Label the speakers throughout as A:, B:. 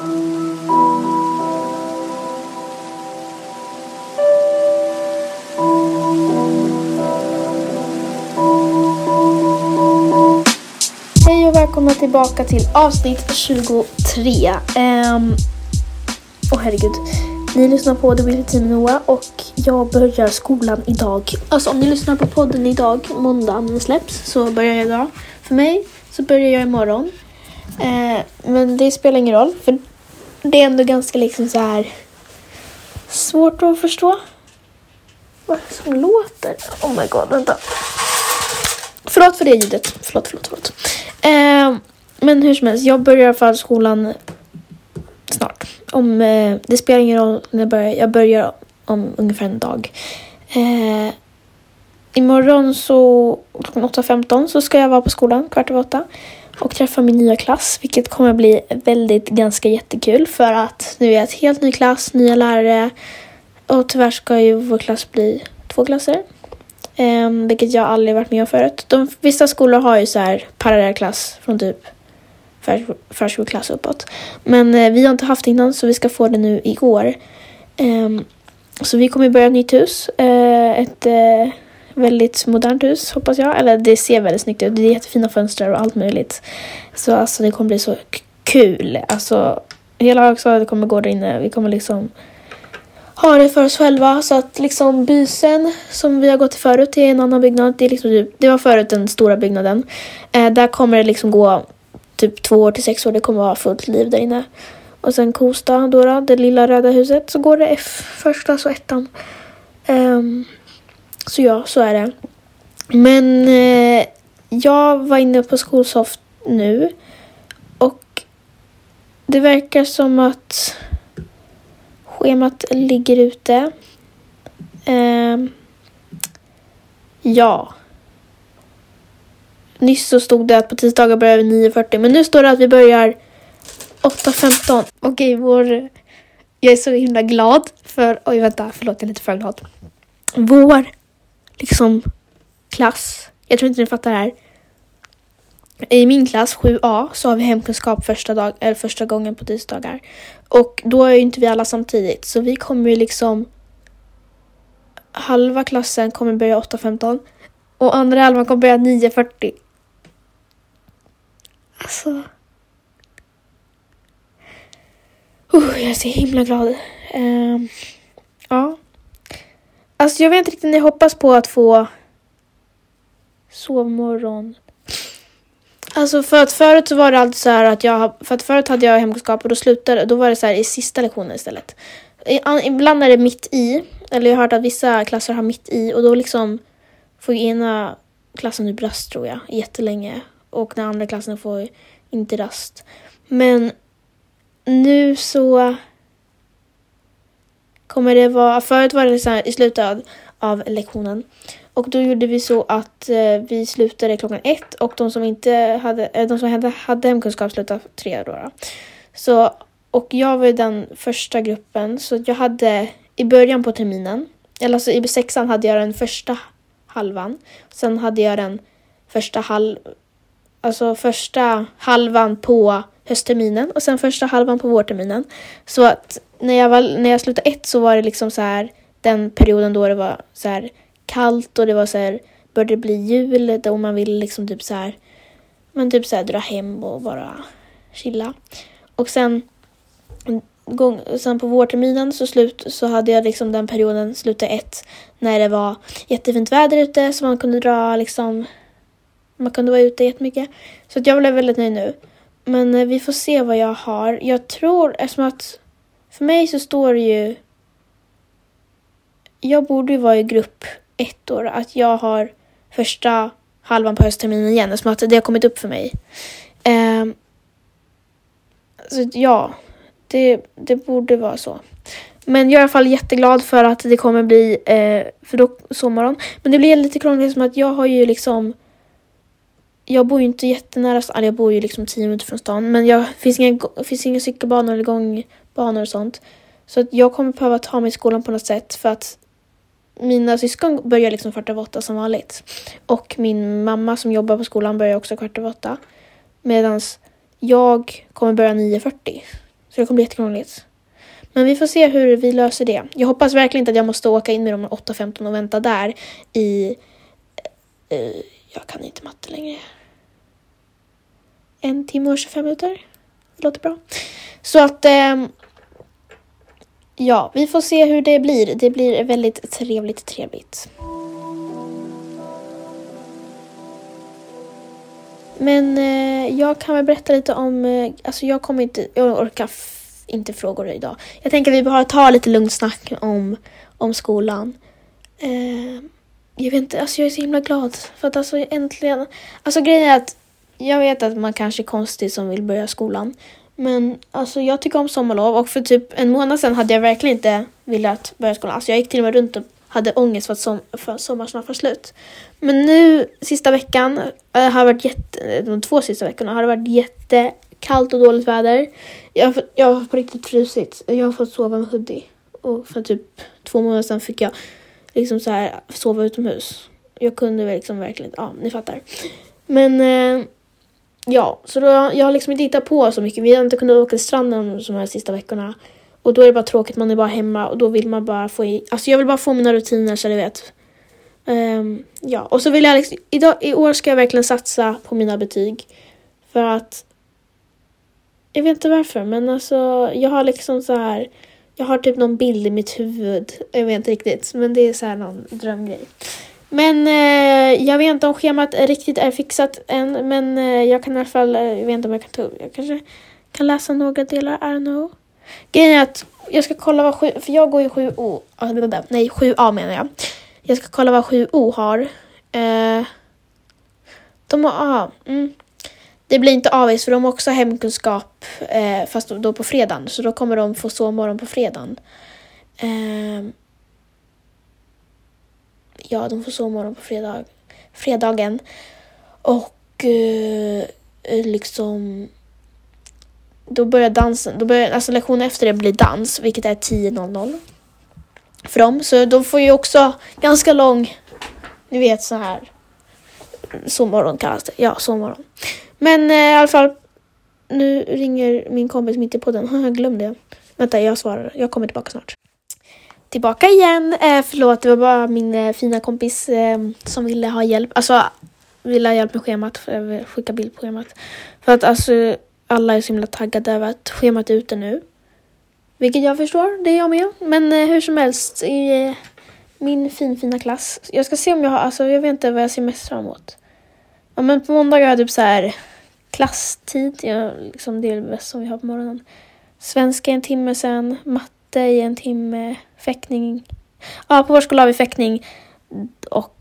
A: Hej och välkomna tillbaka till avsnitt 23. Um, ehm, Åh herregud. Ni lyssnar på The Willy Team Noah och jag börjar skolan idag. Alltså om ni lyssnar på podden idag, måndag när den släpps, så börjar jag idag. För mig så börjar jag imorgon. Eh, men det spelar ingen roll för det är ändå ganska liksom så här svårt att förstå. Vad är det som låter? Oh my god, vänta. Förlåt för det ljudet. Förlåt, förlåt, förlåt. Eh, men hur som helst, jag börjar i alla fall skolan snart. Om, eh, det spelar ingen roll när jag börjar. Jag börjar om ungefär en dag. Eh, imorgon så klockan 8.15 så ska jag vara på skolan kvart över åtta och träffa min nya klass, vilket kommer bli väldigt ganska jättekul för att nu är jag ett helt ny klass, nya lärare och tyvärr ska ju vår klass bli två klasser. Um, vilket jag aldrig varit med om förut. De, vissa skolor har ju så här parallellklass från typ förskoleklass uppåt. Men uh, vi har inte haft det innan så vi ska få det nu i år. Um, så vi kommer börja ett nytt hus. Uh, ett uh, väldigt modernt hus hoppas jag. Eller det ser väldigt snyggt ut. Det är jättefina fönster och allt möjligt. Så alltså det kommer bli så kul. Alltså hela högstadiet kommer gå där inne. Vi kommer liksom ha det för oss själva. Så att liksom bysen som vi har gått till förut till en annan byggnad. Det, är liksom, det var förut den stora byggnaden. Eh, där kommer det liksom gå typ två år till sex år. Det kommer vara fullt liv där inne. Och sen Kosta, då, då det lilla röda huset, så går det F första, så ettan. Um, så ja, så är det. Men eh, jag var inne på Skolsoft nu och det verkar som att Schemat ligger ute. Eh, ja. Nyss så stod det att på tisdagar börjar vi 9.40 men nu står det att vi börjar 8.15. Okej, vår... Jag är så himla glad för... Oj, vänta, förlåt, jag är lite för glad. Vår, liksom, klass. Jag tror inte ni fattar det här i min klass 7A så har vi hemkunskap första, dag, eller första gången på tisdagar. Och då är ju inte vi alla samtidigt så vi kommer ju liksom halva klassen kommer börja 8.15 och andra halvan kommer börja 9.40. Alltså. Uh, jag är så himla glad. Uh, ja. Alltså jag vet inte riktigt, jag hoppas på att få sovmorgon Alltså för att förut så var det alltid så här att jag, för att förut hade jag hemkunskap och då slutade, då var det så här i sista lektionen istället. Ibland är det mitt i, eller jag har hört att vissa klasser har mitt i och då liksom får ena klassen nu rast tror jag, jättelänge. Och den andra klassen får inte rast. Men nu så kommer det vara, förut var det så här i slutet av, av lektionen och då gjorde vi så att eh, vi slutade klockan ett och de som inte hade, eh, de som hade, hade hemkunskap slutade tre då, då. Så, och jag var i den första gruppen så jag hade i början på terminen, eller alltså i sexan hade jag den första halvan. Sen hade jag den första halv, alltså första halvan på höstterminen och sen första halvan på vårterminen. Så att när jag, var, när jag slutade ett så var det liksom så här den perioden då det var så här kallt och det var så här, började bli jul och man ville liksom typ så här, men typ så här dra hem och bara chilla. Och sen, gång, sen på vårterminen så, slut, så hade jag liksom den perioden, slutet ett, när det var jättefint väder ute så man kunde dra liksom, man kunde vara ute jättemycket. Så att jag blev väldigt nöjd nu. Men eh, vi får se vad jag har. Jag tror, eftersom att för mig så står det ju jag borde ju vara i grupp ett år att jag har första halvan på höstterminen igen eftersom att det har kommit upp för mig. Eh, så ja, det, det borde vara så. Men jag är i alla fall jätteglad för att det kommer bli eh, för då, sommaren. Men det blir lite krångligt som att jag har ju liksom jag bor ju inte jättenära stan, jag bor ju liksom tio minuter från stan. Men det finns inga, finns inga cykelbanor eller banor och sånt. Så att jag kommer behöva ta mig till skolan på något sätt för att mina syskon börjar liksom kvart över åtta som vanligt. Och min mamma som jobbar på skolan börjar också kvart över åtta. Medan jag kommer börja 9.40. Så det kommer bli jättekrångligt. Men vi får se hur vi löser det. Jag hoppas verkligen inte att jag måste åka in med dem 8.15 och vänta där i... Uh, jag kan inte matte längre. En timme och 25 minuter. Det låter bra. Så att... Ehm, ja, vi får se hur det blir. Det blir väldigt trevligt, trevligt. Men eh, jag kan väl berätta lite om, eh, alltså jag kommer inte, jag orkar inte frågor idag. Jag tänker att vi bara tar lite lugnt snack om, om skolan. Eh, jag vet inte, alltså jag är så himla glad för att alltså äntligen, alltså grejen är att jag vet att man kanske är konstig som vill börja skolan. Men alltså jag tycker om sommarlov och för typ en månad sedan hade jag verkligen inte velat börja skolan. Alltså jag gick till och med runt och hade ångest för att som, för sommaren snart var slut. Men nu sista veckan, äh, har varit jätte, eh, de två sista veckorna har det varit jättekallt och dåligt väder. Jag, jag har på riktigt frusit. Jag har fått sova med hoodie. Och för typ två månader sedan fick jag liksom så här sova utomhus. Jag kunde liksom verkligen, ja ni fattar. Men eh, ja, så då, jag har liksom inte hittat på så mycket. Vi har inte kunnat åka till stranden de här sista veckorna. Och då är det bara tråkigt, man är bara hemma och då vill man bara få i, alltså jag vill bara få mina rutiner så du vet. Um, ja, och så vill jag liksom, idag, i år ska jag verkligen satsa på mina betyg. För att, jag vet inte varför men alltså jag har liksom så här, jag har typ någon bild i mitt huvud, jag vet inte riktigt, men det är så här någon drömgrej. Men eh, jag vet inte om schemat riktigt är fixat än, men eh, jag kan i alla fall, eh, jag vet inte om jag kan ta upp, jag kanske kan läsa några delar, I don't know. Grejen är att jag ska kolla vad 7, för jag går ju 7O, ah, nej 7A menar jag. Jag ska kolla vad 7O har. Eh, de har A. Mm. Det blir inte avis för de har också hemkunskap eh, fast då på fredagen. Så då kommer de få sovmorgon på fredagen. Eh, ja, de får sovmorgon på fredag, fredagen. Och eh, eh, liksom då börjar dansen, då börjar, alltså lektionen efter det blir dans, vilket är 10.00 för dem. Så de får ju också ganska lång, ni vet så här, sovmorgon kallas det. Ja, sovmorgon. Men eh, i alla fall, nu ringer min kompis mitt i podden. Jag glömde det. Vänta, jag svarar. Jag kommer tillbaka snart. Tillbaka igen. Eh, förlåt, det var bara min eh, fina kompis eh, som ville ha hjälp. Alltså, ville ha hjälp med schemat. För, skicka bild på schemat. För att alltså alla är så himla taggade över att schemat är ute nu. Vilket jag förstår, det är jag med. Men eh, hur som helst, i eh, min fin fina klass. Jag ska se om jag har, alltså jag vet inte vad jag ser mest fram emot. Ja men på måndag har jag typ så här klasstid, ja, liksom det är det bästa som vi har på morgonen. Svenska en timme sen, matte i en timme, fäktning. Ja, på vår skola har vi fäktning och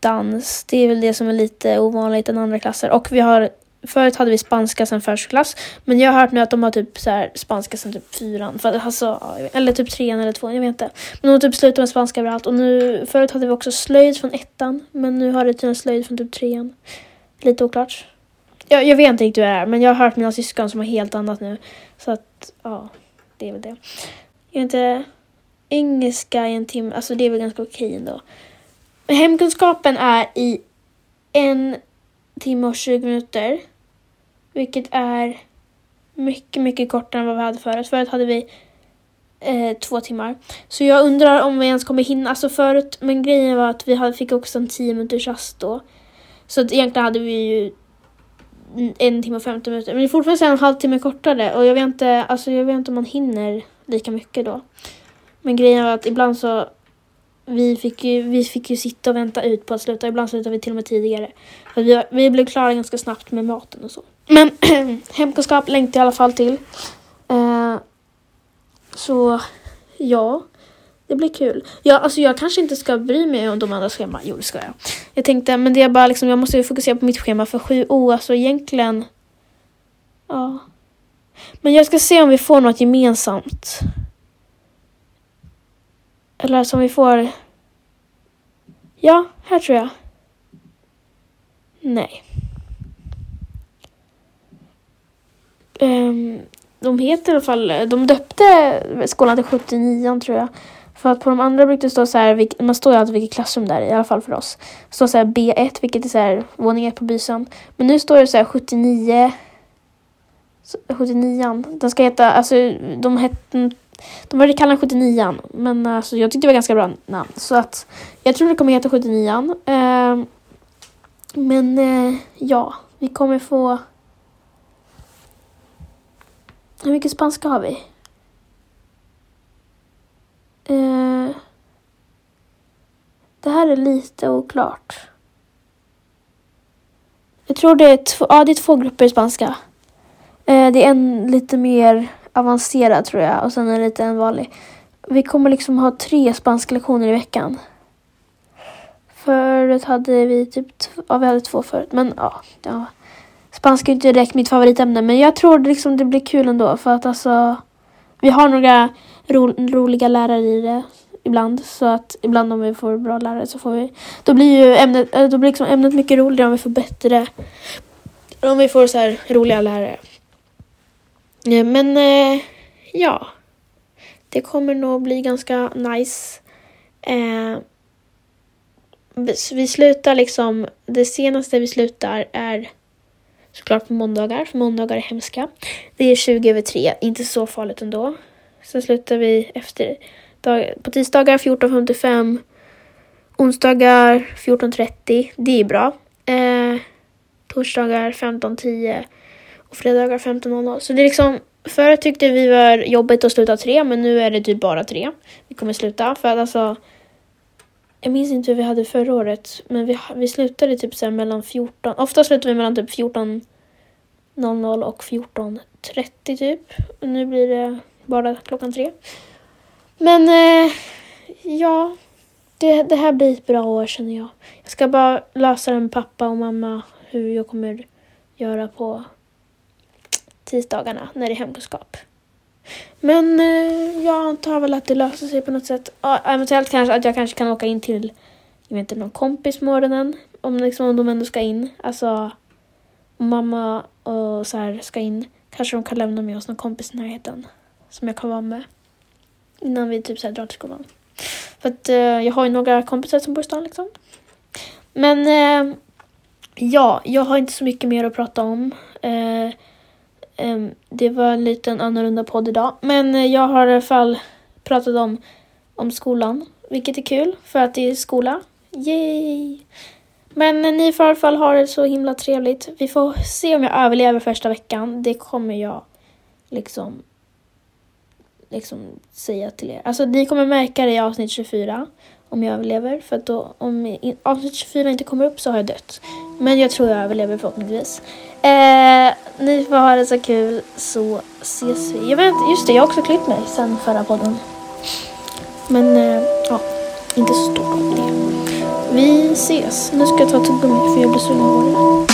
A: dans. Det är väl det som är lite ovanligt än andra klasser. Och vi har Förut hade vi spanska sen förskoleklass. Men jag har hört nu att de har typ så här, spanska sen typ fyran. För, alltså, eller typ trean eller tvåan, jag vet inte. Men de har typ slutat med spanska överallt. Och nu, förut hade vi också slöjd från ettan. Men nu har det tydligen slöjd från typ trean. Lite oklart. Jag, jag vet inte riktigt hur det är. Men jag har hört mina syskon som har helt annat nu. Så att, ja. Det är väl det. Jag vet inte. Engelska i en timme, alltså det är väl ganska okej ändå. Hemkunskapen är i en timme och 20 minuter. Vilket är mycket, mycket kortare än vad vi hade förut. Förut hade vi eh, två timmar. Så jag undrar om vi ens kommer hinna. Alltså förut, men grejen var att vi hade, fick också en 10 minuters rast då. Så att egentligen hade vi ju en timme och 50 minuter. Men det är fortfarande en halvtimme kortare. Och jag vet inte, alltså jag vet inte om man hinner lika mycket då. Men grejen var att ibland så vi fick, ju, vi fick ju sitta och vänta ut på att sluta. Ibland slutade vi till och med tidigare. För vi, vi blev klara ganska snabbt med maten och så. Men hemkunskap längtar jag i alla fall till. Eh, så ja, det blir kul. Ja, alltså jag kanske inte ska bry mig om de andra scheman. Jo, det ska jag. Jag tänkte, men det är bara liksom, jag måste fokusera på mitt schema för 7O. Alltså egentligen, ja. Men jag ska se om vi får något gemensamt. Eller som vi får... Ja, här tror jag. Nej. Um, de heter i alla fall, de döpte skolan till 79 tror jag. För att på de andra brukade det stå så här, man står ju alltid vilket klassrum det är, i alla fall för oss. Det står så här B1, vilket är så här våning 1 på bysan. Men nu står det så här 79 79 Den ska heta, alltså de hette, de började kalla den 79 men alltså jag tyckte det var ganska bra namn. Så att jag tror det kommer heta 79 eh, Men eh, ja, vi kommer få... Hur mycket spanska har vi? Eh, det här är lite oklart. Jag tror det är två, ja, det är två grupper i spanska. Eh, det är en lite mer avancerad tror jag och sen en liten vanlig. Vi kommer liksom ha tre spanska lektioner i veckan. Förut hade vi typ, ja vi hade två förut men ja. ja. Spanska är inte direkt mitt favoritämne men jag tror liksom det blir kul ändå för att alltså vi har några ro, roliga lärare i det ibland. Så att ibland om vi får bra lärare så får vi... Då blir ju ämnet, eh, då blir liksom ämnet mycket roligare om vi får bättre... Om vi får så här roliga lärare. Eh, men eh, ja. Det kommer nog bli ganska nice. Eh, vi slutar liksom... Det senaste vi slutar är såklart på måndagar, för måndagar är hemska. Det är 20 över 3, inte så farligt ändå. Sen slutar vi efter dag, på tisdagar 14.55, onsdagar 14.30. Det är bra. Eh, torsdagar 15.10 och fredagar 15.00. Så det är liksom, förut tyckte vi var jobbigt att sluta tre, men nu är det typ bara tre. Vi kommer sluta för att alltså jag minns inte hur vi hade förra året, men vi, vi slutade typ så mellan 14, ofta slutar vi mellan typ 14.00 och 14.30 typ. Och nu blir det bara klockan tre. Men eh, ja, det, det här blir ett bra år känner jag. Jag ska bara lösa det med pappa och mamma hur jag kommer göra på tisdagarna när det är hemkunskap. Men eh, jag antar väl att det löser sig på något sätt. Eventuellt kanske att jag kanske kan åka in till jag vet inte, någon kompis på morgonen. Om, liksom, om de ändå ska in. Alltså om mamma och så här ska in. Kanske de kan lämna mig hos någon kompis i närheten. Som jag kan vara med. Innan vi typ så här drar till skolan. För att eh, jag har ju några kompisar som bor i stan liksom. Men eh, ja, jag har inte så mycket mer att prata om. Eh, Ehm, det var en liten annorlunda podd idag. Men eh, jag har i alla fall pratat om, om skolan. Vilket är kul för att det är skola. Yay! Men eh, ni får i alla fall ha det så himla trevligt. Vi får se om jag överlever första veckan. Det kommer jag liksom liksom säga till er. Alltså ni kommer märka det i avsnitt 24 om jag överlever. För att då, om avsnitt 24 inte kommer upp så har jag dött. Men jag tror jag överlever förhoppningsvis. Eh, ni får ha det så kul så ses vi. Jag vet just det, jag har också klippt mig sen förra podden. Men eh, ja, inte så stort om det. Vi ses. Nu ska jag ta tuggummi för jag blir sugen på det.